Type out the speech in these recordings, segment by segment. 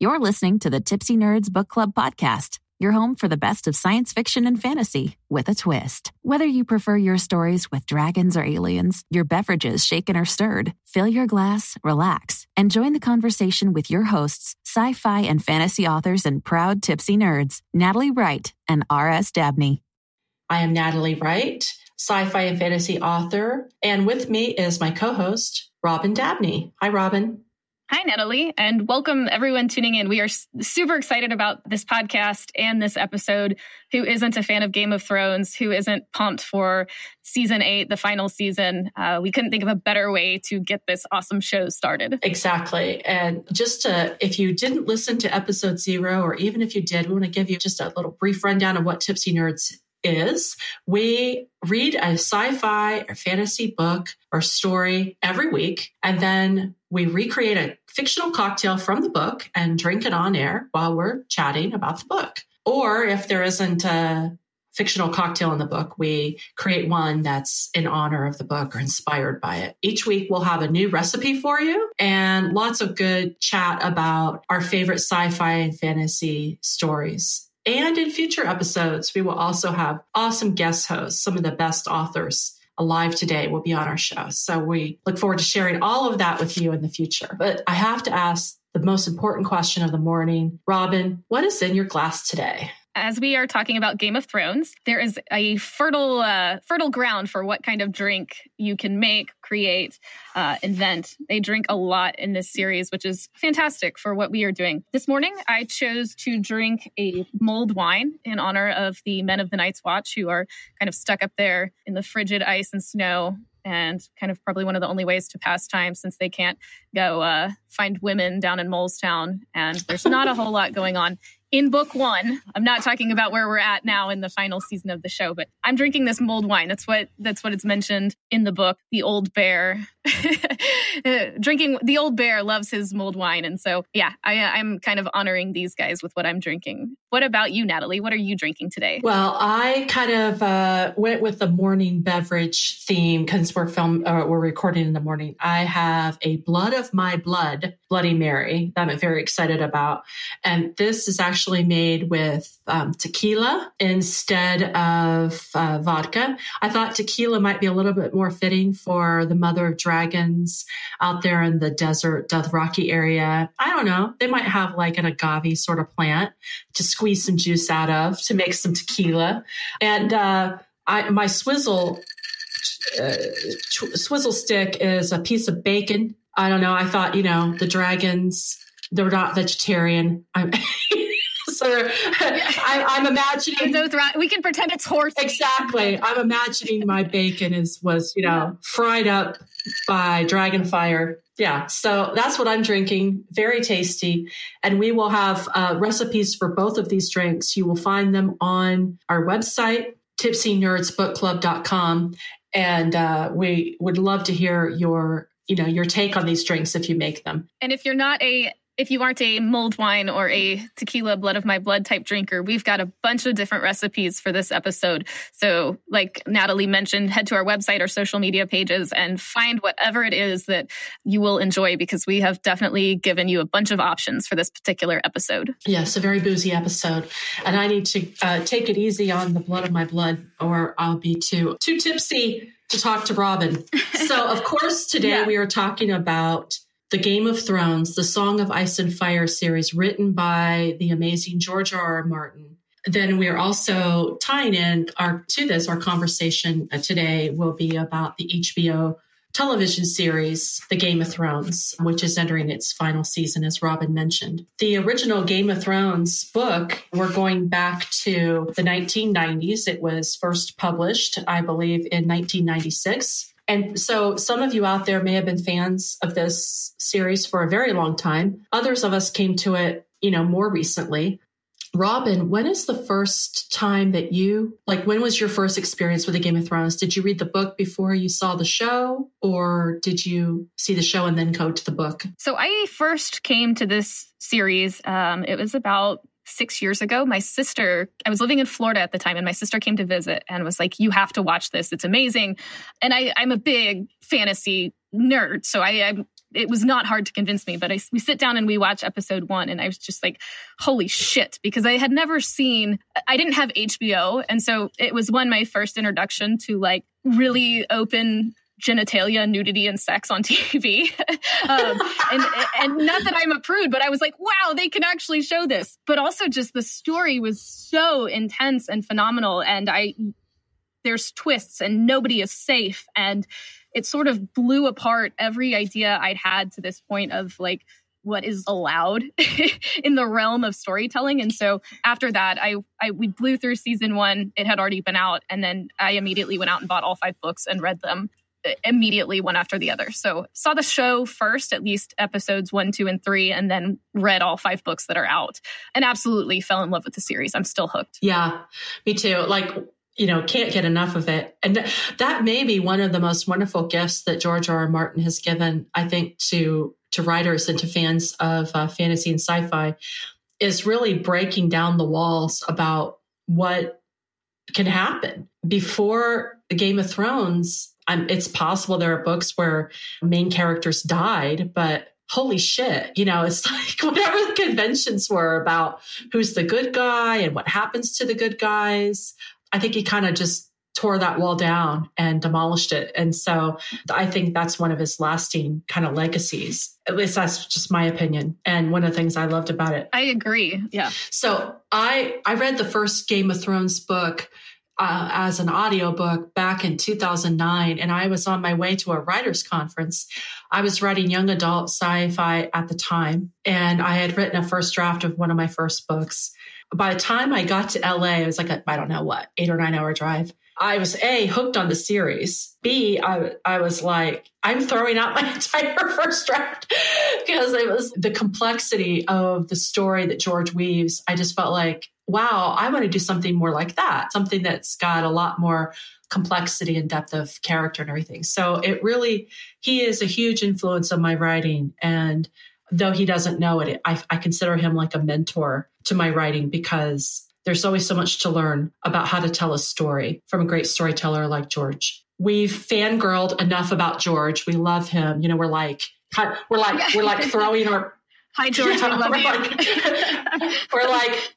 You're listening to the Tipsy Nerds Book Club podcast, your home for the best of science fiction and fantasy with a twist. Whether you prefer your stories with dragons or aliens, your beverages shaken or stirred, fill your glass, relax, and join the conversation with your hosts, sci fi and fantasy authors and proud tipsy nerds, Natalie Wright and R.S. Dabney. I am Natalie Wright, sci fi and fantasy author, and with me is my co host, Robin Dabney. Hi, Robin. Hi, Natalie, and welcome everyone tuning in. We are super excited about this podcast and this episode. Who isn't a fan of Game of Thrones? Who isn't pumped for season eight, the final season? Uh, we couldn't think of a better way to get this awesome show started. Exactly. And just to, if you didn't listen to episode zero, or even if you did, we want to give you just a little brief rundown of what Tipsy Nerds is we read a sci fi or fantasy book or story every week, and then we recreate a fictional cocktail from the book and drink it on air while we're chatting about the book. Or if there isn't a fictional cocktail in the book, we create one that's in honor of the book or inspired by it. Each week we'll have a new recipe for you and lots of good chat about our favorite sci fi and fantasy stories. And in future episodes, we will also have awesome guest hosts, some of the best authors alive today will be on our show. So we look forward to sharing all of that with you in the future. But I have to ask the most important question of the morning. Robin, what is in your glass today? As we are talking about Game of Thrones, there is a fertile uh, fertile ground for what kind of drink you can make, create, uh, invent. They drink a lot in this series, which is fantastic for what we are doing. This morning, I chose to drink a mulled wine in honor of the men of the Night's Watch who are kind of stuck up there in the frigid ice and snow and kind of probably one of the only ways to pass time since they can't go uh, find women down in Molestown and there's not a whole lot going on in book one i'm not talking about where we're at now in the final season of the show but i'm drinking this mulled wine. That's what that's what it's mentioned in the book the old bear. Drinking the old bear loves his mulled wine. And so yeah I, i'm kind of honoring these guys with what i'm drinking. What about you natalie? What are you drinking today? Well i kind of uh, went with the morning beverage theme because we're film uh, we're recording in the morning. I have a blood of my blood bloody mary that i'm very excited about. And this is actually made with um, tequila instead of uh, vodka i thought tequila might be a little bit more fitting for the mother of dragons dragons out there in the desert, Dothraki area. I don't know. They might have like an agave sort of plant to squeeze some juice out of to make some tequila. And uh, I, my swizzle uh, swizzle stick is a piece of bacon. I don't know. I thought, you know, the dragons, they're not vegetarian. I'm I, am imagining we can pretend it's horse. Exactly. I'm imagining my bacon is was you know fried up by Dragon Fire. Yeah, so that's what I'm drinking. Very tasty. And we will have uh, recipes for both of these drinks. You will find them on our website, tipsynerdsbookclub.com. And uh, we would love to hear your you know your take on these drinks if you make them and if you're not a if you aren't a mulled wine or a tequila blood of my blood type drinker, we've got a bunch of different recipes for this episode. So, like Natalie mentioned, head to our website or social media pages and find whatever it is that you will enjoy because we have definitely given you a bunch of options for this particular episode. Yes, a very boozy episode. And I need to uh, take it easy on the blood of my blood or I'll be too too tipsy to talk to Robin. So, of course, today yeah. we are talking about the Game of Thrones, the Song of Ice and Fire series written by the amazing George R. R. Martin. Then we are also tying in our to this. Our conversation today will be about the HBO television series, The Game of Thrones, which is entering its final season, as Robin mentioned. The original Game of Thrones book, we're going back to the 1990s. It was first published, I believe, in 1996. And so some of you out there may have been fans of this series for a very long time. Others of us came to it, you know, more recently. Robin, when is the first time that you, like, when was your first experience with the Game of Thrones? Did you read the book before you saw the show, or did you see the show and then go to the book? So I first came to this series, um, it was about six years ago, my sister, I was living in Florida at the time, and my sister came to visit and was like, You have to watch this. It's amazing. And I, I'm a big fantasy nerd. So I, I'm it was not hard to convince me. But I, we sit down and we watch episode one, and I was just like, holy shit, because I had never seen, I didn't have HBO. And so it was one, my first introduction to like really open genitalia, nudity, and sex on TV. um, and, and not that I'm a prude, but I was like, wow, they can actually show this. But also, just the story was so intense and phenomenal. And I, there's twists, and nobody is safe. And it sort of blew apart every idea I'd had to this point of like, what is allowed in the realm of storytelling. And so after that, I, I we blew through season one. It had already been out, and then I immediately went out and bought all five books and read them immediately one after the other. So saw the show first, at least episodes one, two, and three, and then read all five books that are out and absolutely fell in love with the series. I'm still hooked. Yeah, me too. Like, you know, can't get enough of it. And that may be one of the most wonderful gifts that George R. R. Martin has given, I think, to to writers and to fans of uh, fantasy and sci-fi is really breaking down the walls about what can happen. Before the Game of Thrones, it's possible there are books where main characters died, but holy shit, you know, it's like whatever the conventions were about who's the good guy and what happens to the good guys. I think he kind of just tore that wall down and demolished it. And so I think that's one of his lasting kind of legacies. At least that's just my opinion. And one of the things I loved about it. I agree. Yeah. So I I read the first Game of Thrones book uh, as an audiobook back in 2009 and i was on my way to a writers conference i was writing young adult sci-fi at the time and i had written a first draft of one of my first books by the time i got to la it was like I don't know what eight or nine hour drive I was A, hooked on the series. B, I, I was like, I'm throwing out my entire first draft because it was the complexity of the story that George weaves. I just felt like wow, I want to do something more like that, something that's got a lot more complexity and depth of character and everything. So it really, he is a huge influence on my writing. And though he doesn't know it, I, I consider him like a mentor to my writing because there's always so much to learn about how to tell a story from a great storyteller like George. We've fangirled enough about George. We love him. You know, we're like, we're like, we're like throwing our Hi, George. Yeah, we're, like, we're like,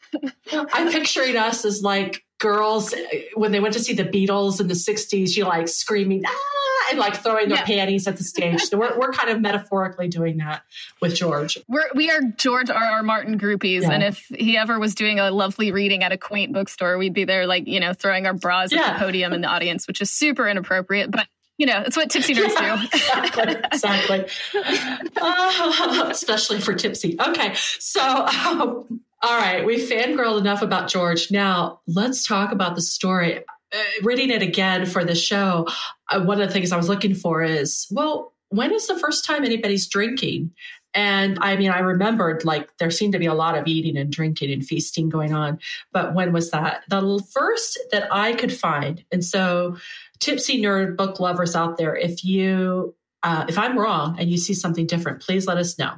I'm picturing us as like girls when they went to see the Beatles in the 60s, you like screaming, ah, and like throwing their yeah. panties at the stage. So we're, we're kind of metaphorically doing that with George. We're, we are George R. R. Martin groupies. Yeah. And if he ever was doing a lovely reading at a quaint bookstore, we'd be there like, you know, throwing our bras yeah. at the podium in the audience, which is super inappropriate. But you know, it's what tipsy nerds yeah, do. exactly. exactly. Uh, especially for tipsy. Okay. So, um, all right, we fangirled enough about George. Now let's talk about the story. Uh, reading it again for the show, uh, one of the things I was looking for is, well, when is the first time anybody's drinking? And I mean, I remembered like there seemed to be a lot of eating and drinking and feasting going on. But when was that? The first that I could find. And so, tipsy nerd book lovers out there, if you, uh, if I'm wrong and you see something different, please let us know.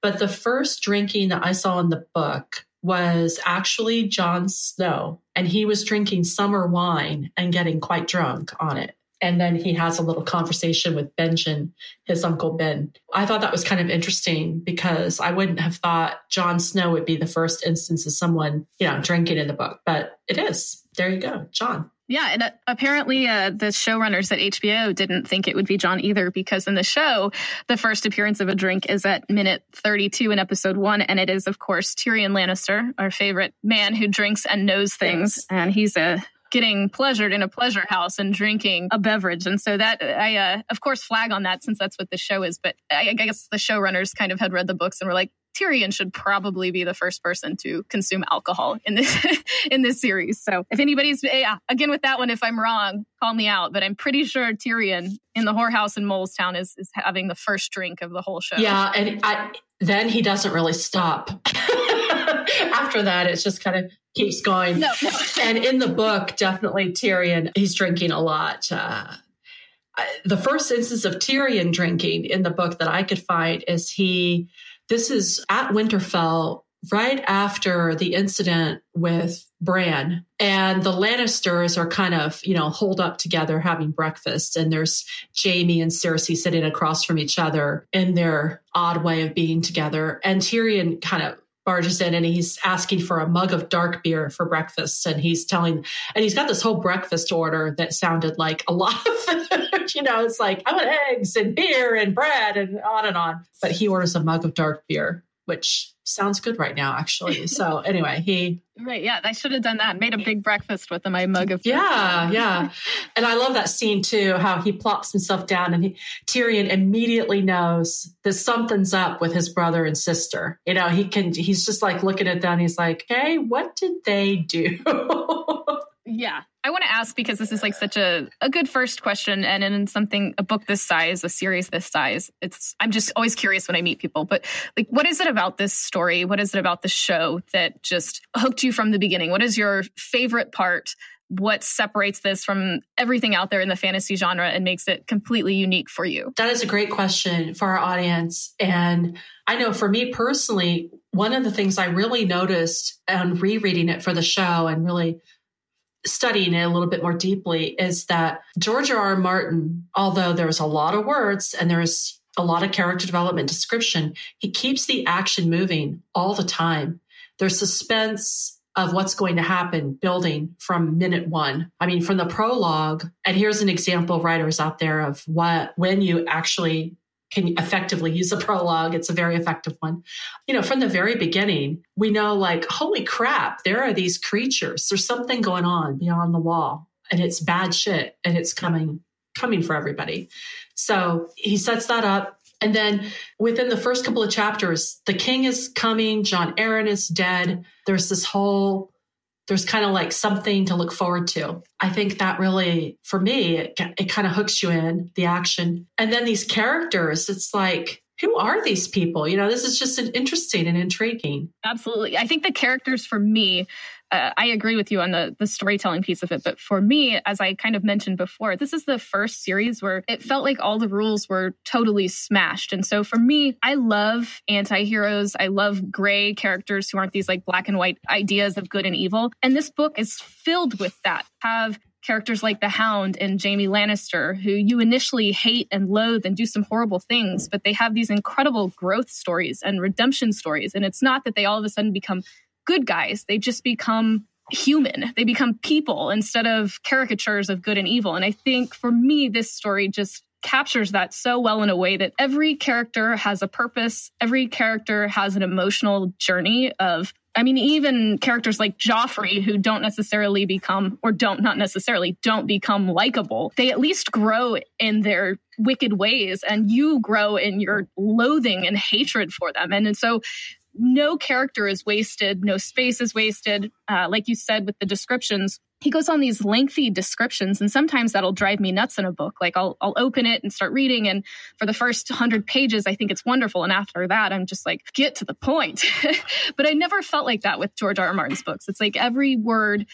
But the first drinking that I saw in the book was actually Jon Snow, and he was drinking summer wine and getting quite drunk on it. And then he has a little conversation with Benjen, his uncle Ben. I thought that was kind of interesting because I wouldn't have thought Jon Snow would be the first instance of someone, you know, drinking in the book, but it is. There you go, Jon. Yeah, and uh, apparently uh, the showrunners at HBO didn't think it would be Jon either because in the show, the first appearance of a drink is at minute 32 in episode one. And it is, of course, Tyrion Lannister, our favorite man who drinks and knows things. Yes. And he's a getting pleasured in a pleasure house and drinking a beverage. And so that I, uh, of course, flag on that since that's what the show is. But I, I guess the showrunners kind of had read the books and were like, Tyrion should probably be the first person to consume alcohol in this in this series. So if anybody's yeah, again with that one, if I'm wrong, call me out. But I'm pretty sure Tyrion in the whorehouse in Molestown is is having the first drink of the whole show. Yeah, and I, then he doesn't really stop. After that, it's just kind of keeps going. No, no. and in the book, definitely Tyrion, he's drinking a lot. Uh, the first instance of Tyrion drinking in the book that I could find is he this is at Winterfell right after the incident with Bran and the Lannisters are kind of, you know, holed up together having breakfast and there's Jaime and Cersei sitting across from each other in their odd way of being together. And Tyrion kind of barges in and he's asking for a mug of dark beer for breakfast. And he's telling and he's got this whole breakfast order that sounded like a lot of you know it's like i want eggs and beer and bread and on and on. But he orders a mug of dark beer which sounds good right now, actually. So anyway, he right, yeah, I should have done that. Made a big breakfast with my mug of yeah, yeah. And I love that scene too. How he plops himself down, and he, Tyrion immediately knows that something's up with his brother and sister. You know, he can. He's just like looking at them. He's like, "Hey, what did they do?" Yeah. I want to ask because this is like such a, a good first question. And in something, a book this size, a series this size, it's, I'm just always curious when I meet people. But like, what is it about this story? What is it about the show that just hooked you from the beginning? What is your favorite part? What separates this from everything out there in the fantasy genre and makes it completely unique for you? That is a great question for our audience. And I know for me personally, one of the things I really noticed on rereading it for the show and really studying it a little bit more deeply is that George R. R. Martin, although there's a lot of words and there's a lot of character development description, he keeps the action moving all the time. There's suspense of what's going to happen building from minute one. I mean, from the prologue, and here's an example, writers out there, of what, when you actually can effectively use a prologue. It's a very effective one. You know, from the very beginning, we know like, holy crap, there are these creatures. There's something going on beyond the wall and it's bad shit and it's coming, coming for everybody. So he sets that up. And then within the first couple of chapters, the king is coming, Jon Arryn is dead. There's this whole there's kind of like something to look forward to. I think that really, for me, it, it kind of hooks you in the action. And then these characters, it's like, who are these people? You know, this is just an interesting and intriguing. Absolutely. I think the characters for me uh, I agree with you on the the storytelling piece of it. But for me, as I kind of mentioned before, this is the first series where it felt like all the rules were totally smashed. And so for me, I love anti-heroes. I love gray characters who aren't these like black and white ideas of good and evil. And this book is filled with that. Have characters like the Hound and Jaime Lannister, who you initially hate and loathe and do some horrible things, but they have these incredible growth stories and redemption stories. And it's not that they all of a sudden become good guys. They just become human. They become people instead of caricatures of good and evil. And I think for me, this story just captures that so well in a way that every character has a purpose. Every character has an emotional journey of I mean, even characters like Joffrey, who don't necessarily become, or don't, not necessarily, don't become likable, they at least grow in their wicked ways, and you grow in your loathing and hatred for them. And, and so no character is wasted, no space is wasted. Uh, like you said with the descriptions, he goes on these lengthy descriptions, and sometimes that'll drive me nuts in a book. Like I'll I'll open it and start reading, and for the first hundred pages, I think it's wonderful, and after that, I'm just like, get to the point. but I never felt like that with George R. R. Martin's books. It's like every word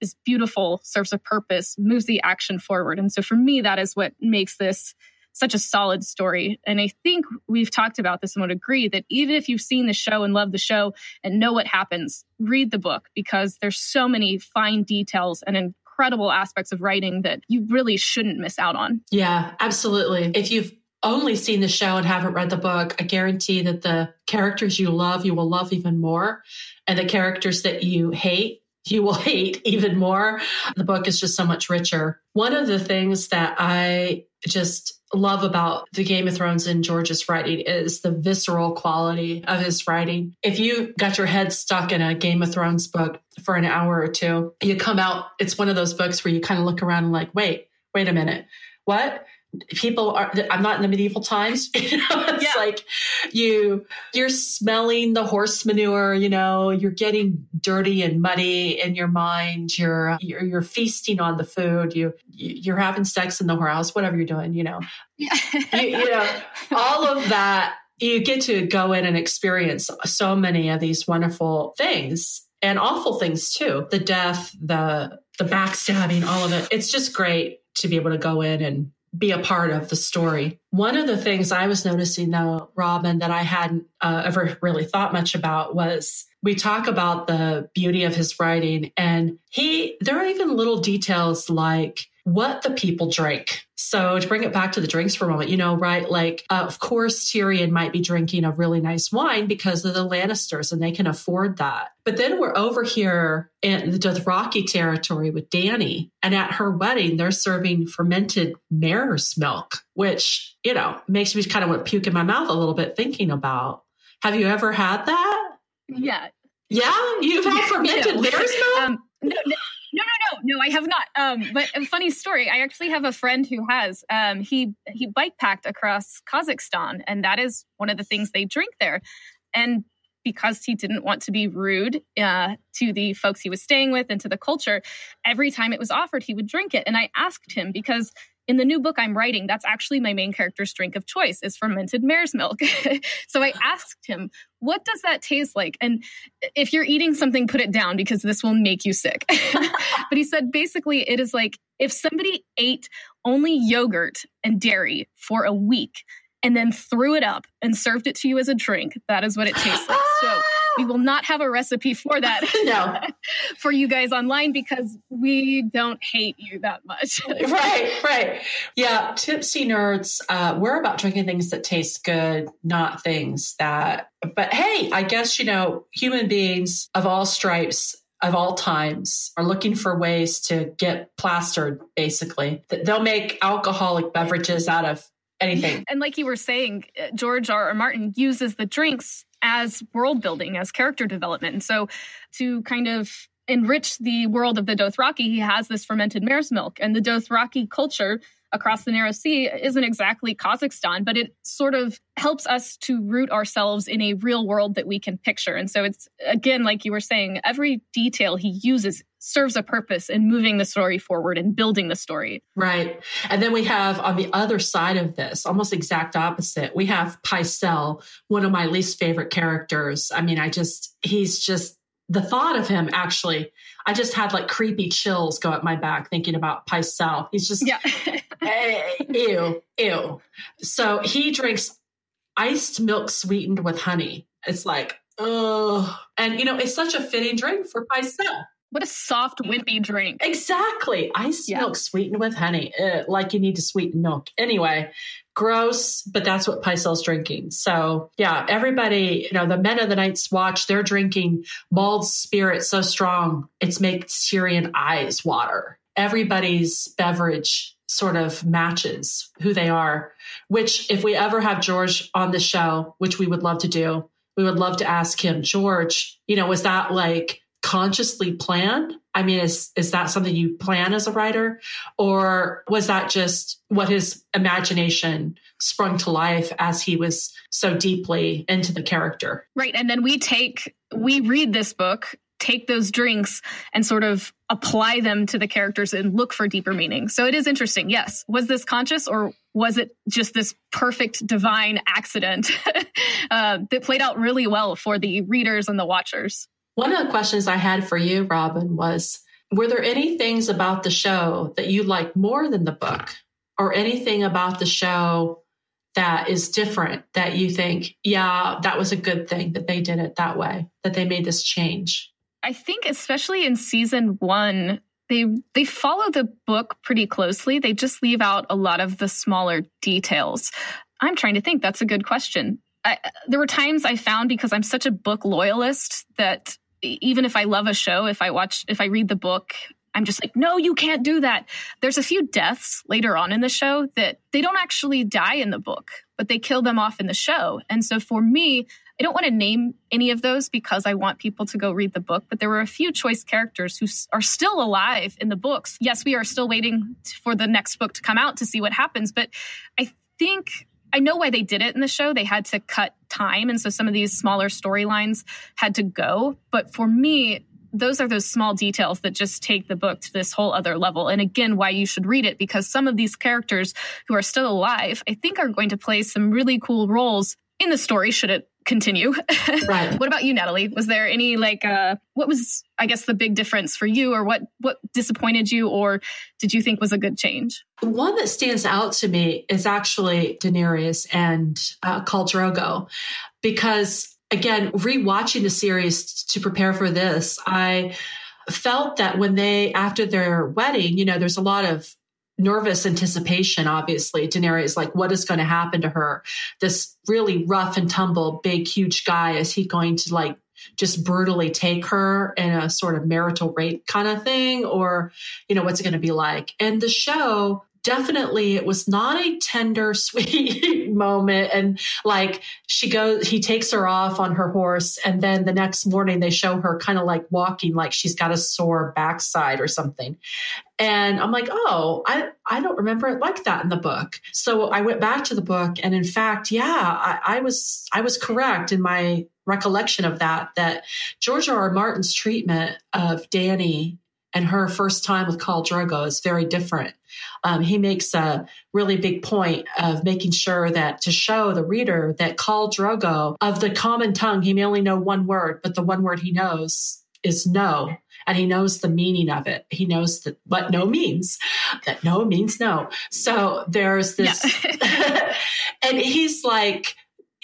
is beautiful, serves a purpose, moves the action forward, and so for me, that is what makes this such a solid story. And I think we've talked about this and would agree that even if you've seen the show and love the show and know what happens, read the book because there's so many fine details and incredible aspects of writing that you really shouldn't miss out on. Yeah, absolutely. If you've only seen the show and haven't read the book, I guarantee that the characters you love, you will love even more. And the characters that you hate, you will hate even more. The book is just so much richer. One of the things that I just love about the Game of Thrones and George's writing is the visceral quality of his writing. If you got your head stuck in a Game of Thrones book for an hour or two, you come out, it's one of those books where you kind of look around and like, wait, wait a minute. What? People are i'm not in the medieval times you know it's yeah. like you you're smelling the horse manure you know you're getting dirty and muddy in your mind you're you're, you're feasting on the food you you're having sex in the whorehouse whatever you're doing you know yeah. you, you know all of that you get to go in and experience so many of these wonderful things and awful things too the death the the backstabbing all of it it's just great to be able to go in and be a part of the story. One of the things I was noticing though, Robin, that I hadn't uh, ever really thought much about was we talk about the beauty of his writing and he, there are even little details like what the people drink. So to bring it back to the drinks for a moment, you know, right? Like, uh, of course, Tyrion might be drinking a really nice wine because of the Lannisters and they can afford that. But then we're over here in the Dothraki territory with Dany. and at her wedding, they're serving fermented mare's milk, which, you know, makes me kind of want to puke in my mouth a little bit thinking about. Have you ever had that? Yeah. Yeah, you've had fermented mare's milk? Um, no, no, no, I have not. Um, but a funny story. I actually have a friend who has. Um, he he bike packed across Kazakhstan, and that is one of the things they drink there. And because he didn't want to be rude uh, to the folks he was staying with and to the culture, every time it was offered, he would drink it. And I asked him because in the new book I'm writing, that's actually my main character's drink of choice is fermented mare's milk. so I asked him, what does that taste like? And if you're eating something, put it down because this will make you sick. but he said basically it is like if somebody ate only yogurt and dairy for a week and then threw it up and served it to you as a drink, that is what it tastes like. So we will not have a recipe for that no. for you guys online because we don't hate you that much. right, right. Yeah, tipsy nerds, uh, we're about drinking things that taste good, not things that, but hey, I guess, you know, human beings of all stripes of all times are looking for ways to get plastered, basically. They'll make alcoholic beverages out of anything. And like you were saying, uh, George R. R. Martin uses the drinks as world building, as character development. And so to kind of enrich the world of the Dothraki, he has this fermented mare's milk. And the Dothraki culture across the Narrow Sea isn't exactly Kazakhstan, but it sort of helps us to root ourselves in a real world that we can picture. And so it's, again, like you were saying, every detail he uses serves a purpose in moving the story forward and building the story. Right. And then we have on the other side of this, almost exact opposite, we have Pycelle, one of my least favorite characters. I mean, I just, he's just, the thought of him actually, I just had like creepy chills go up my back thinking about Pycelle. He's just, yeah. ew, ew. So he drinks iced milk sweetened with honey. It's like, oh, and you know, it's such a fitting drink for Pycelle. What a soft, wimpy drink. Exactly. Iced yeah. milk sweetened with honey, uh, like you need to sweeten milk. Anyway, gross, but that's what Pycelle's drinking. So yeah, everybody, you know, the men of the Night's Watch, they're drinking mulled spirit so strong, it's makes Tyrion eyes water. Everybody's beverage sort of matches who they are, which if we ever have George on the show, which we would love to do, we would love to ask him, George, you know, was that like consciously planned? I mean, is is that something you plan as a writer, or was that just what his imagination sprung to life as he was so deeply into the character? Right, and then we take we read this book take those drinks and sort of apply them to the characters and look for deeper meaning. So it is interesting. Yes. Was this conscious or was it just this perfect divine accident uh, that played out really well for the readers and the watchers? One of the questions I had for you, Robin, was Were there any things about the show that you like more than the book, or anything about the show that is different that you think, yeah, that was a good thing that they did it that way, that they made this change? I think, especially in season one, they they follow the book pretty closely. They just leave out a lot of the smaller details. I'm trying to think. That's a good question. I, there were times I found because I'm such a book loyalist that even if I love a show, if I watch, if I read the book, I'm just like, no, you can't do that. There's a few deaths later on in the show that they don't actually die in the book, but they kill them off in the show. And so for me, I don't want to name any of those because I want people to go read the book, but there were a few choice characters who are still alive in the books. Yes, we are still waiting for the next book to come out to see what happens, but I think I know why they did it in the show. They had to cut time. And so some of these smaller storylines had to go. But for me, those are those small details that just take the book to this whole other level. And again, why you should read it because some of these characters who are still alive, I think are going to play some really cool roles in the story should it continue. Right. what about you, Natalie? Was there any like uh what was I guess the big difference for you or what what disappointed you or did you think was a good change? One that stands out to me is actually Daenerys and uh, Khal Drogo because again, rewatching the series to prepare for this, I felt that when they after their wedding, you know, there's a lot of nervous anticipation, obviously. Daenerys, like, what is going to happen to her? This really rough and tumble, big, huge guy, is he going to like just brutally take her in a sort of marital rape kind of thing? Or, you know, what's it going to be like? And the show definitely it was not a tender sweet moment and like she goes he takes her off on her horse and then the next morning they show her kind of like walking like she's got a sore backside or something and I'm like, oh, I, I don't remember it like that in the book. So I went back to the book and in fact, yeah, I, I was I was correct in my recollection of that, that George R. R. Martin's treatment of Dany and her first time with Khal Drogo is very different. Um, he makes a really big point of making sure that to show the reader that Khal Drogo, of the common tongue, he may only know one word, but the one word he knows is no and he knows the meaning of it. He knows that what no means, that no means no. So there's this, yeah. and he's like,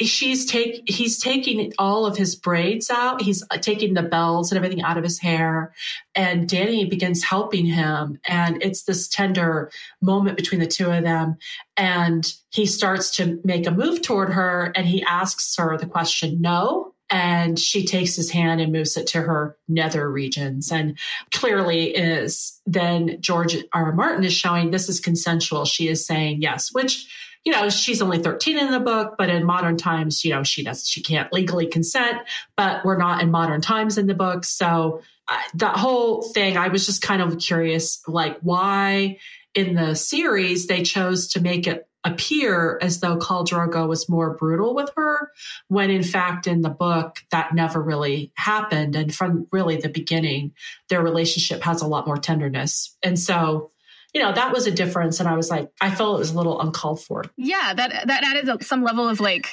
she's take he's taking all of his braids out. He's taking the bells and everything out of his hair. And dany begins helping him. And it's this tender moment between the two of them. And he starts to make a move toward her and he asks her the question no? And she takes his hand and moves it to her nether regions. And clearly is then george r. martin is showing this is consensual. She is saying yes which you know she's only 13 in the book but in modern times you know she does she can't legally consent but we're not in modern times in the book so uh, that whole thing i was just kind of curious like why in the series they chose to make it appear as though Khal Drogo was more brutal with her, when in fact in the book that never really happened. And from really the beginning, their relationship has a lot more tenderness. And so, you know, that was a difference. And I was like, I felt it was a little uncalled for. Yeah, that that added some level of like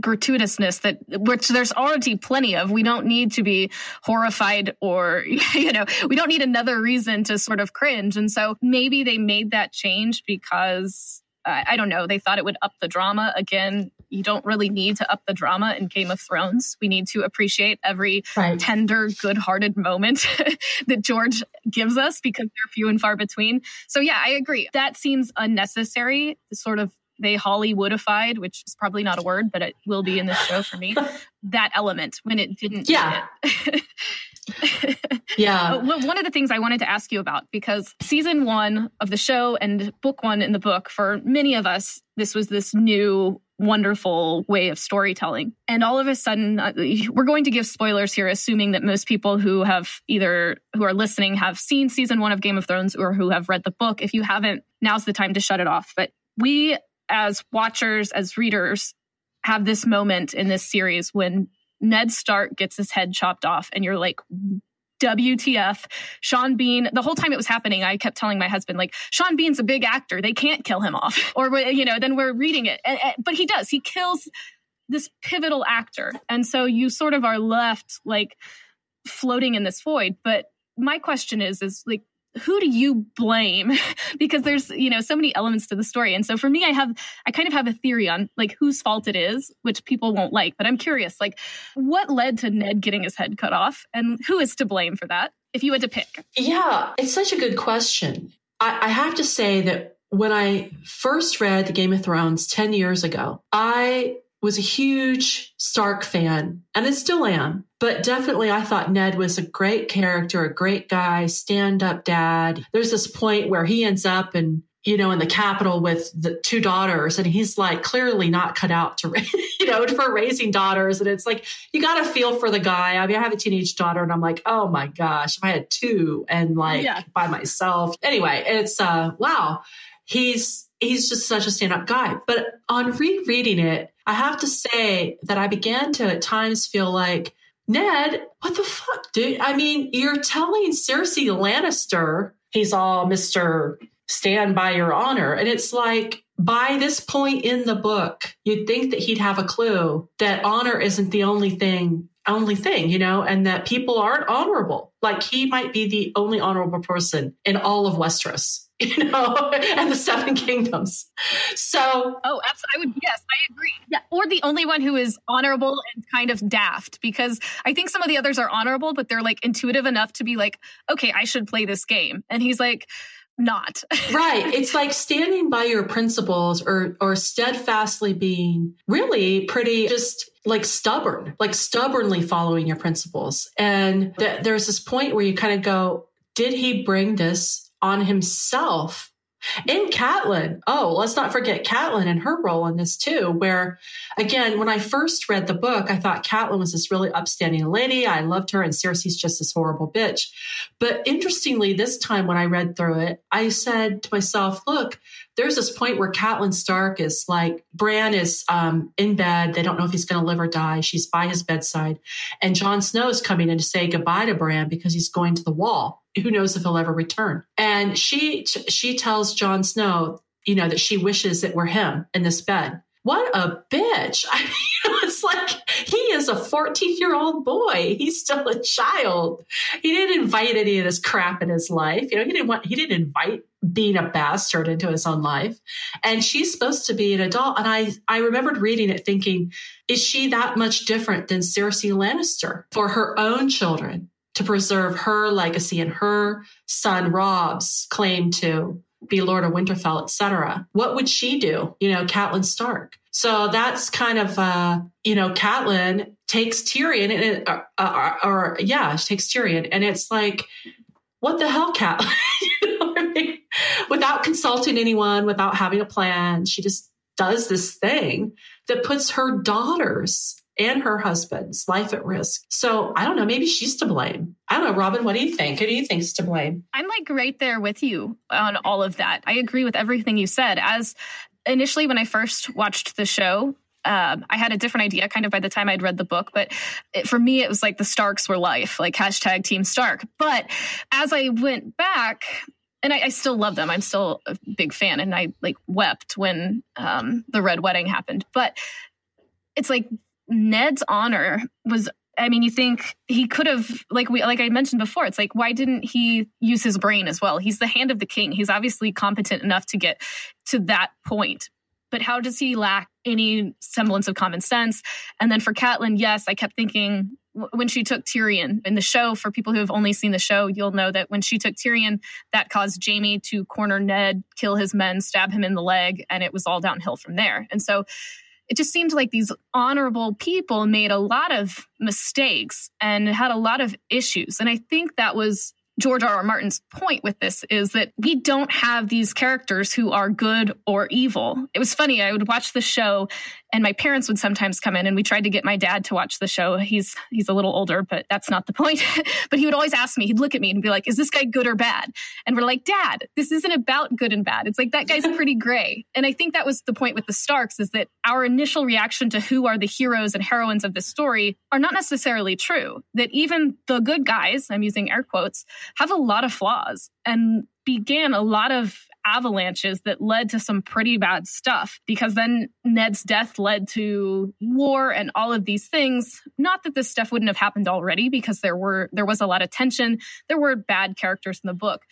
gratuitousness that which there's already plenty of we don't need to be horrified or you know we don't need another reason to sort of cringe and so maybe they made that change because I don't know, they thought it would up the drama. Again, you don't really need to up the drama in Game of Thrones. We need to appreciate every right. tender, good hearted moment that George gives us because they're few and far between. So, yeah, I agree. That seems unnecessary, sort of they Hollywoodified, which is probably not a word, but it will be in this show for me. that element when it didn't. Yeah. yeah. Uh, one of the things I wanted to ask you about, because season one of the show and book one in the book, for many of us, this was this new wonderful way of storytelling. And all of a sudden, uh, we're going to give spoilers here, assuming that most people who have either who are listening have seen season one of Game of Thrones or who have read the book. If you haven't, now's the time to shut it off. But we, as watchers, as readers, have this moment in this series when Ned Stark gets his head chopped off, and you're like, WTF. Sean Bean, the whole time it was happening, I kept telling my husband, like, Sean Bean's a big actor. They can't kill him off. Or, you know, then we're reading it. But he does. He kills this pivotal actor. And so you sort of are left like floating in this void. But my question is, is like, who do you blame? because there's, you know, so many elements to the story. And so for me, I have, I kind of have a theory on like whose fault it is, which people won't like, but I'm curious, like what led to Ned getting his head cut off and who is to blame for that? If you had to pick. Yeah, it's such a good question. I, I have to say that when I first read the Game of Thrones 10 years ago, I was a huge Stark fan, and I still am. But definitely, I thought Ned was a great character, a great guy, stand up dad. There's this point where he ends up and you know, in the capital with the two daughters, and he's like clearly not cut out to, you know, for raising daughters. And it's like, you got to feel for the guy. I mean, I have a teenage daughter, and I'm like, oh my gosh, if I had two and like yeah. by myself. Anyway, it's, uh, wow. He's, he's just such a stand up guy. But on rereading it, I have to say that I began to at times feel like, Ned, what the fuck, dude? I mean, you're telling Cersei Lannister he's all Mr. Stand by your honor. And it's like, by this point in the book, you'd think that he'd have a clue that honor isn't the only thing, only thing, you know, and that people aren't honorable. Like he might be the only honorable person in all of Westeros. you know, and the Seven Kingdoms. So, oh, I would, yes, I agree. Yeah. Or the only one who is honorable and kind of daft, because I think some of the others are honorable, but they're like intuitive enough to be like, okay, I should play this game. And he's like, not right it's like standing by your principles or or steadfastly being really pretty just like stubborn like stubbornly following your principles and th- there's this point where you kind of go did he bring this on himself. And Catelyn, oh, let's not forget Catelyn and her role in this too, where again, when I first read the book, I thought Catelyn was this really upstanding lady. I loved her and Cersei's just this horrible bitch. But interestingly, this time when I read through it, I said to myself, look, there's this point where Catelyn Stark is like, Bran is um, in bed. They don't know if he's going to live or die. She's by his bedside. And Jon Snow is coming in to say goodbye to Bran because he's going to the wall who knows if he'll ever return. And she she tells Jon Snow, you know, that she wishes it were him in this bed. What a bitch. I mean, it's like he is a 14 year old boy. He's still a child. He didn't invite any of this crap in his life. You know, he didn't want, he didn't invite being a bastard into his own life. And she's supposed to be an adult. And I, I remembered reading it thinking, is she that much different than Cersei Lannister for her own children? To preserve her legacy and her son Robb's claim to be Lord of Winterfell, etc. What would she do? You know, Catelyn Stark. So that's kind of, uh, you know, Catelyn takes Tyrion and it, uh, uh, or yeah, she takes Tyrion, and it's like, what the hell, Catelyn? you know I mean? Without consulting anyone, without having a plan, she just does this thing that puts her daughters and her husband's life at risk. So I don't know, maybe she's to blame. I don't know, Robin, what do you think? Who do you think's to blame? I'm like right there with you on all of that. I agree with everything you said. As initially when I first watched the show, um, I had a different idea kind of by the time I'd read the book, but it, for me, it was like the Starks were life, like hashtag Team Stark. But as I went back, and I, I, still love them. I'm still a big fan, and I like wept when um, the red wedding happened. But it's like Ned's honor was I mean, you think he could have, like we, like I mentioned before, it's like, why didn't he use his brain as well? He's the hand of the king. He's obviously competent enough to get to that point. But how does he lack any semblance of common sense? And then for Catelyn, yes, I kept thinking when she took Tyrion in the show, for people who have only seen the show, you'll know that when she took Tyrion, that caused Jaime to corner Ned, kill his men, stab him in the leg, and it was all downhill from there. And so it just seemed like these honorable people made a lot of mistakes and had a lot of issues. And I think that was George R. R. Martin's point with this is that we don't have these characters who are good or evil. It was funny. I would watch the show and my parents would sometimes come in and we tried to get my dad to watch the show. He's he's a little older, but that's not the point. but he would always ask me, he'd look at me and be like, "Is this guy good or bad?" And we're like, "Dad, this isn't about good and bad. It's like that guy's pretty gray." And I think that was the point with the Starks is that our initial reaction to who are the heroes and heroines of this story are not necessarily true. That even the good guys, I'm using air quotes, have a lot of flaws and began a lot of avalanches that led to some pretty bad stuff because then Ned's death led to war and all of these things. Not that this stuff wouldn't have happened already because there were there was a lot of tension. There were bad characters in the book.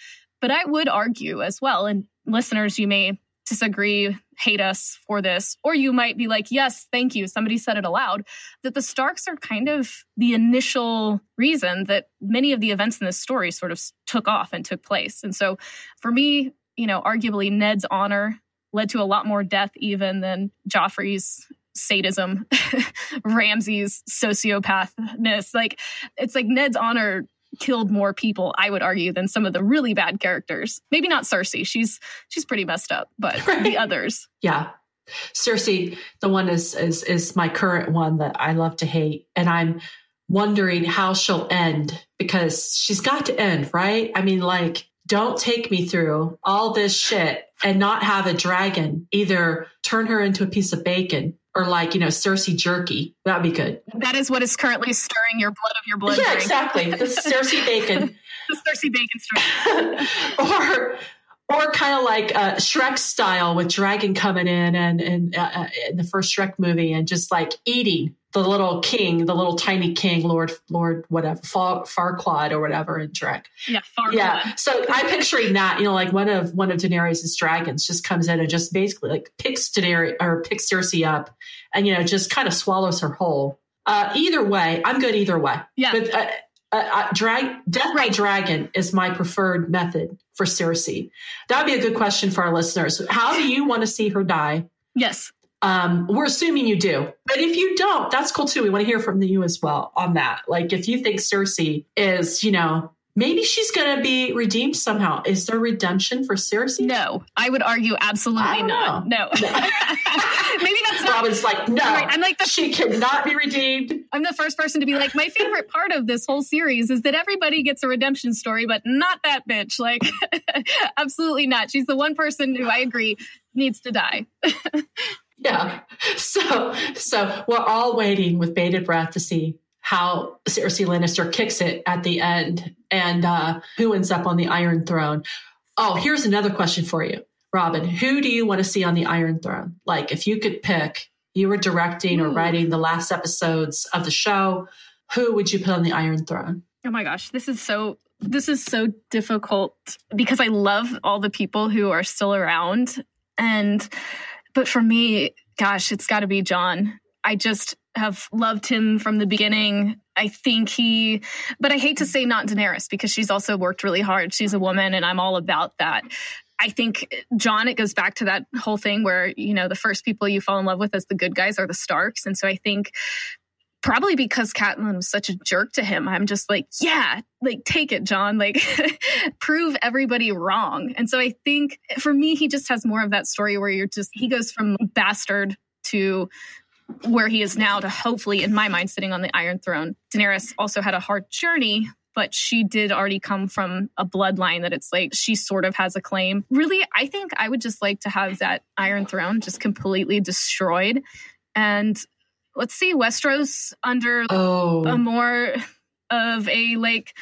But I would argue as well, and listeners, you may disagree, hate us for this, or you might be like, yes, thank you. Somebody said it aloud that the Starks are kind of the initial reason that many of the events in this story sort of took off and took place. And so for me, you know, arguably Ned's honor led to a lot more death even than Joffrey's sadism, Ramsay's sociopathness. Like it's like Ned's honor killed more people, I would argue, than some of the really bad characters. Maybe not Cersei. She's she's pretty messed up, but right. the others. Yeah. Cersei, the one is is is my current one that I love to hate. And I'm wondering how she'll end because she's got to end, right? I mean, like don't take me through all this shit and not have a dragon either turn her into a piece of bacon or like, you know, Cersei jerky. That'd be good. That is what is currently stirring your blood of your blood. Yeah, exactly. The Cersei bacon. the Cersei bacon story. or or kind of like uh, Shrek style with Dragon coming in and, and uh, uh, in the first Shrek movie and just like eating the little king, the little tiny king, Lord, Lord, whatever, Far, Farquaad or whatever in Shrek. Yeah, Farquaad. Yeah. So I'm picturing that, you know, like one of one of Daenerys' dragons just comes in and just basically like picks Daenerys or picks Cersei up, and you know just kind of swallows her whole. Uh, either way, I'm good either way. Yeah. But uh, uh, uh, drag death by dragon is my preferred method for Cersei. That would be a good question for our listeners. How do you want to see her die? Yes. Um, we're assuming you do, but if you don't, that's cool too. We want to hear from you as well on that. Like, if you think Cersei is, you know, maybe she's going to be redeemed somehow. Is there redemption for Cersei? No, I would argue absolutely not. No. no. maybe that's not. Robin's like, no, right. I'm like, the, she cannot be redeemed. I'm the first person to be like, my favorite part of this whole series is that everybody gets a redemption story, but not that bitch. Like, absolutely not. She's the one person who I agree needs to die. yeah. So, so we're all waiting with bated breath to see how Cersei Lannister kicks it at the end and uh, who ends up on the Iron Throne. Oh, here's another question for you, Robin. Who do you want to see on the Iron Throne? Like, if you could pick, you were directing or writing the last episodes of the show, who would you put on the Iron Throne? Oh my gosh, this is so this is so difficult because I love all the people who are still around and but for me, gosh, it's got to be Jon. I just have loved him from the beginning. I think he, but I hate to say not Daenerys because she's also worked really hard. She's a woman and I'm all about that. I think Jon, it goes back to that whole thing where, you know, the first people you fall in love with as the good guys are the Starks. And so I think probably because Catelyn was such a jerk to him, I'm just like, yeah, like take it, Jon, like prove everybody wrong. And so I think for me, he just has more of that story where you're just, he goes from bastard to where he is now to hopefully, in my mind, sitting on the Iron Throne. Daenerys also had a hard journey, but she did already come from a bloodline that it's like she sort of has a claim. Really, I think I would just like to have that Iron Throne just completely destroyed. And let's see Westeros under oh. a more of a like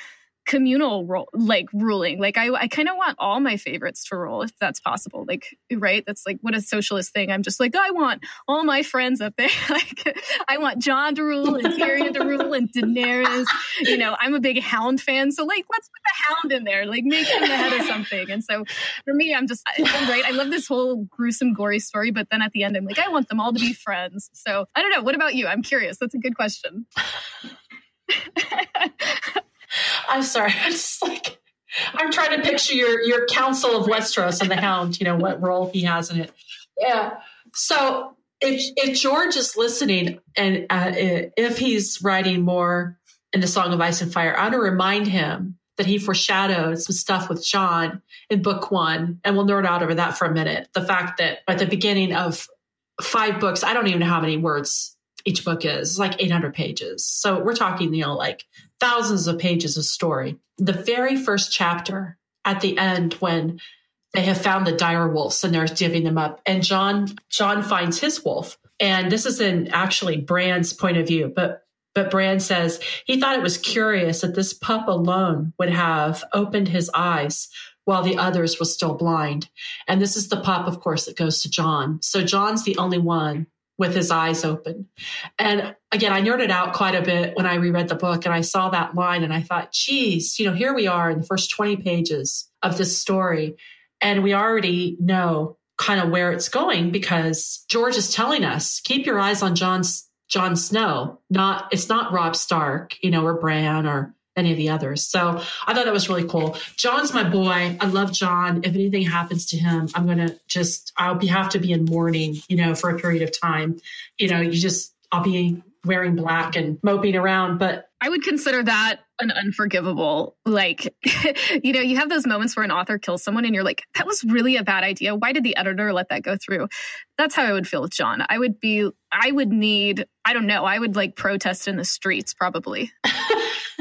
communal role like ruling. Like i, I kind of want all my favorites to rule if that's possible like right? That's like what a socialist thing. I'm just like i want all my friends up there. Like i want jon to rule and tyrion to rule and daenerys. You know i'm a big hound fan so like let's put the hound in there like make him the head of something. And so for me i'm just I'm right? I love this whole gruesome gory story but then at the end i'm like i want them all to be friends. So i don't know. What about you? I'm curious. That's a good question I'm sorry. I'm just like I'm trying to picture your your Council of Westeros and the Hound. You know what role he has in it. Yeah. So if if George is listening and uh, if he's writing more in the Song of Ice and Fire, I want to remind him that he foreshadowed some stuff with Jon in book one, and we'll nerd out over that for a minute. The fact that at the beginning of five books, I don't even know how many words each book is. Like 800 pages. So we're talking, you know, like thousands of pages of story. The very first chapter at the end when they have found the dire wolves and they're divvying them up and Jon Jon finds his wolf. And this is in actually Bran's point of view, but but Bran says he thought it was curious that this pup alone would have opened his eyes while the others were still blind. And this is the pup, of course, that goes to Jon. So Jon's the only one with his eyes open. And again, I nerded out quite a bit when I reread the book and I saw that line and I thought, geez, you know, here we are in the first 20 pages of this story. And we already know kind of where it's going because George is telling us, keep your eyes on Jon's Jon Snow. Not it's not Robb Stark, you know, or Bran or any of the others. So I thought that was really cool. Jon's my boy. I love Jon. If anything happens to him, I'm gonna just I'll be have to be in mourning, you know, for a period of time. You know, you just I'll be wearing black and moping around. But I would consider that an unforgivable. Like, you know, you have those moments where an author kills someone and you're like, that was really a bad idea. Why did the editor let that go through? That's how I would feel with Jon. I would be, I would need, I don't know, I would like protest in the streets probably.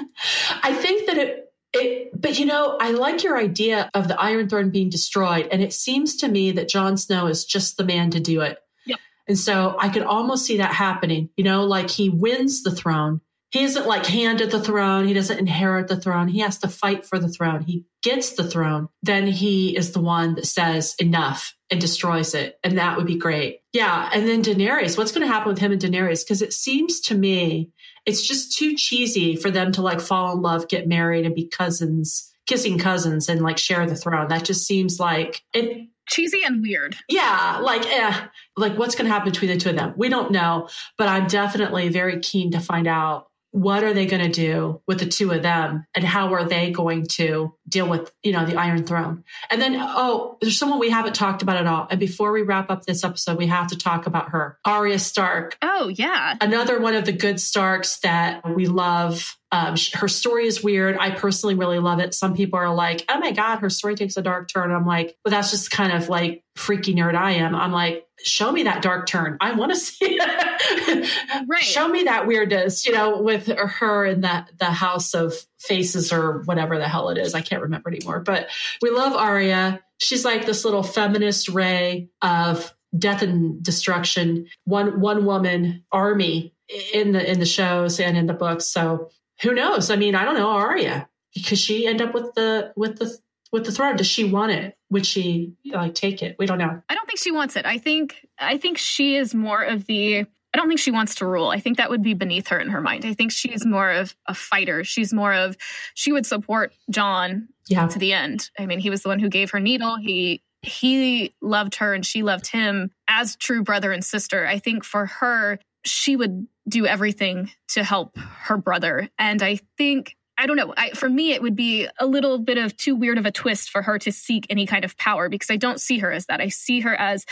I think that it it, but you know, I like your idea of the Iron Throne being destroyed, and it seems to me that Jon Snow is just the man to do it. Yep. And so I could almost see that happening. You know, like he wins the throne, he isn't like handed the throne. He doesn't inherit the throne. He has to fight for the throne. He gets the throne. Then he is the one that says enough and destroys it. And that would be great. Yeah. And then Daenerys, what's going to happen with him and Daenerys? Because it seems to me it's just too cheesy for them to like fall in love, get married, and be cousins, kissing cousins, and like share the throne. That just seems like it cheesy and weird. Yeah, like eh, like what's going to happen between the two of them? We don't know, but I'm definitely very keen to find out what are they going to do with the two of them? And how are they going to deal with you know the iron throne? And then oh there's someone we haven't talked about at all. And before we wrap up this episode we have to talk about her arya stark. Oh yeah. Another one of the good starks that we love um, her story is weird. I personally really love it. Some people are like, oh my God, her story takes a dark turn. I'm like, but that's just kind of like freaky nerd I am. I'm like, show me that dark turn. I want to see it. right. Show me that weirdness, you know, with her in that the house of faces or whatever the hell it is. I can't remember anymore. But we love Arya. She's like this little feminist ray of death and destruction. One one woman army in the in the shows and in the books. So who knows? I mean, I don't know Arya. Could she end up with the with the with the throne? Does she want it? Would she like take it? We don't know. I don't think she wants it. I think I think she is more of the I don't think she wants to rule. I think that would be beneath her in her mind. I think she's more of a fighter. She's more of she would support Jon yeah. to the end. I mean, he was the one who gave her needle. He he loved her and she loved him as true brother and sister. I think for her, she would do everything to help her brother. And I think I don't know. I, for me, it would be a little bit of too weird of a twist for her to seek any kind of power because I don't see her as that. I see her as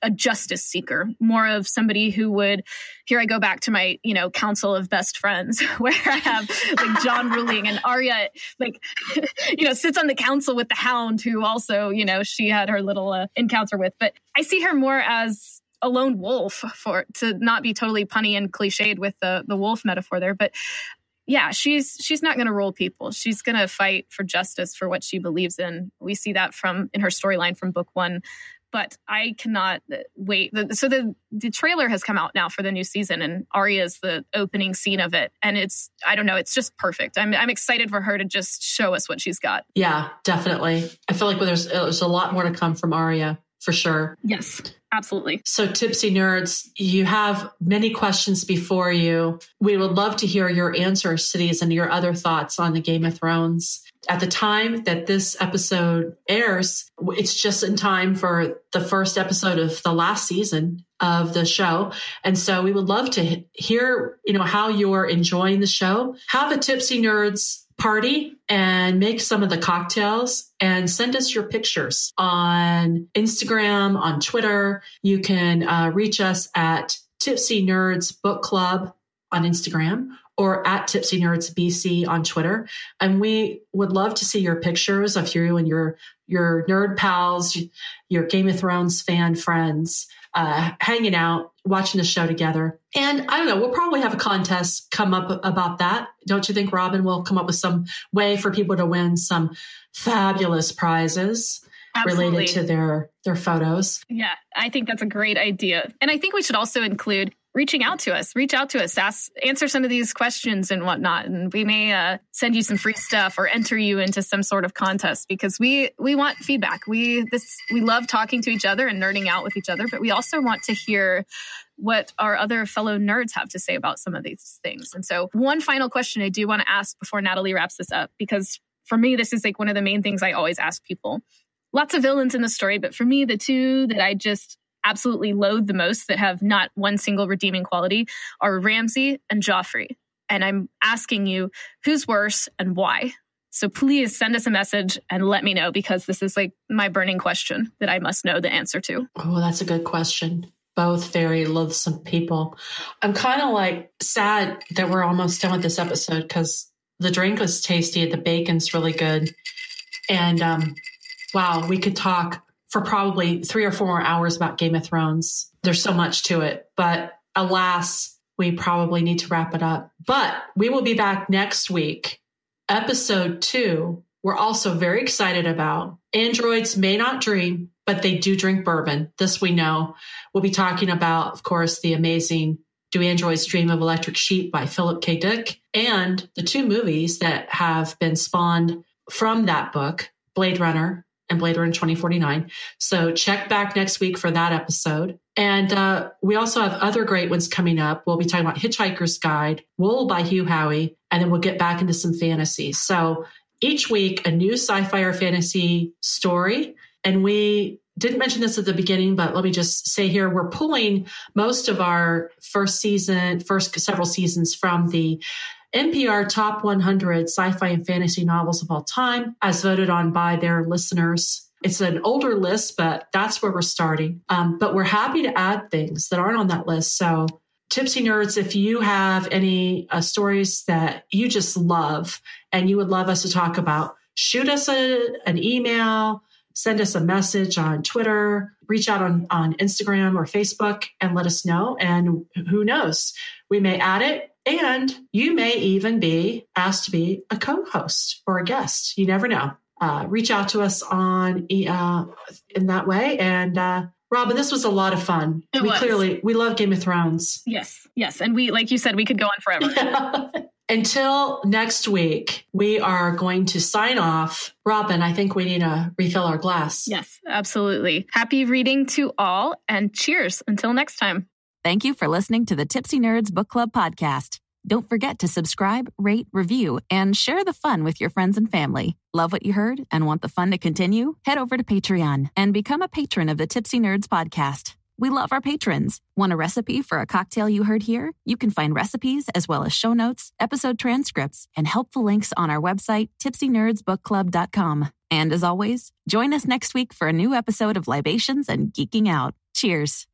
a justice seeker, more of somebody who would. Here I go back to my, you know, council of best friends, where I have like Jon ruling and Arya, like, you know, sits on the council with the Hound, who also, you know, she had her little uh, encounter with. But I see her more as a lone wolf for to not be totally punny and cliched with the the wolf metaphor there but yeah she's she's not going to rule people she's going to fight for justice for what she believes in we see that from in her storyline from book 1 but I cannot uh, wait. So the the trailer has come out now for the new season, and Arya is the opening scene of it, and it's I don't know, it's just perfect. I'm I'm excited for her to just show us what she's got. Yeah, definitely. I feel like there's uh, there's a lot more to come from Arya for sure. Yes. Absolutely. So, Tipsy Nerds, you have many questions before you. We would love to hear your answers to these and your other thoughts on the Game of Thrones. At the time that this episode airs, it's just in time for the first episode of the last season of the show. And so we would love to hear, you know, how you're enjoying the show. Have a Tipsy Nerds party and make some of the cocktails and send us your pictures on Instagram, on Twitter. You can uh, reach us at Tipsy Nerds Book Club on Instagram or at Tipsy Nerds BC on Twitter. And we would love to see your pictures of you and your your nerd pals, your Game of Thrones fan friends uh, hanging out, watching the show together. And I don't know, we'll probably have a contest come up about that. Don't you think Robin will come up with some way for people to win some fabulous prizes? Absolutely. related to their their photos. Yeah, I think that's a great idea. And I think we should also include reaching out to us. Reach out to us, ask, answer some of these questions and whatnot, and we may uh, send you some free stuff or enter you into some sort of contest because we we want feedback. We this we love talking to each other and nerding out with each other, but we also want to hear what our other fellow nerds have to say about some of these things. And so, one final question I do want to ask before Natalie wraps this up, because for me, this is like one of the main things I always ask people. Lots of villains in the story, but for me, the two that I just absolutely loathe the most that have not one single redeeming quality are Ramsay and Joffrey. And I'm asking you, who's worse and why? So please send us a message and let me know because this is like my burning question that I must know the answer to. Oh, that's a good question. Both very loathsome people. I'm kind of like sad that we're almost done with this episode because the drink was tasty, the bacon's really good. And um, wow, we could talk for probably three or four more hours about Game of Thrones. There's so much to it, but alas, we probably need to wrap it up. But we will be back next week. Episode two, we're also very excited about. Androids may not dream, but they do drink bourbon. This we know. We'll be talking about, of course, the amazing Do Androids Dream of Electric Sheep by Philip K. Dick, and the two movies that have been spawned from that book, Blade Runner and Blade Runner 2049. So check back next week for that episode. And uh, we also have other great ones coming up. We'll be talking about Hitchhiker's Guide, Wool by Hugh Howey, and then we'll get back into some fantasy. So each week, a new sci fi or fantasy story. And we didn't mention this at the beginning, but let me just say here we're pulling most of our first season, first several seasons from the NPR Top 100 Sci Fi and Fantasy Novels of All Time, as voted on by their listeners. It's an older list, but that's where we're starting. Um, but we're happy to add things that aren't on that list. So, Tipsy Nerds, if you have any uh, stories that you just love and you would love us to talk about, shoot us a, an email send us a message on Twitter, reach out on, on Instagram or Facebook and let us know. And who knows, we may add it and you may even be asked to be a co host or a guest. You never know. Uh, reach out to us on uh, in that way. And uh, Robin, this was a lot of fun. It we was. clearly we love Game of Thrones. Yes, yes, and we, like you said, we could go on forever. Until next week, we are going to sign off. Robin, I think we need to refill our glass. yes, absolutely. Happy reading to all, and cheers until next time. Thank you for listening to the Tipsy Nerds Book Club podcast. Don't forget to subscribe, rate, review, and share the fun with your friends and family. Love what you heard and want the fun to continue? Head over to Patreon and become a patron of the Tipsy Nerds podcast. We love our patrons. Want a recipe for a cocktail you heard here? You can find recipes as well as show notes, episode transcripts, and helpful links on our website, tipsynerdsbookclub.com. And as always, join us next week for a new episode of Libations and Geeking Out. Cheers.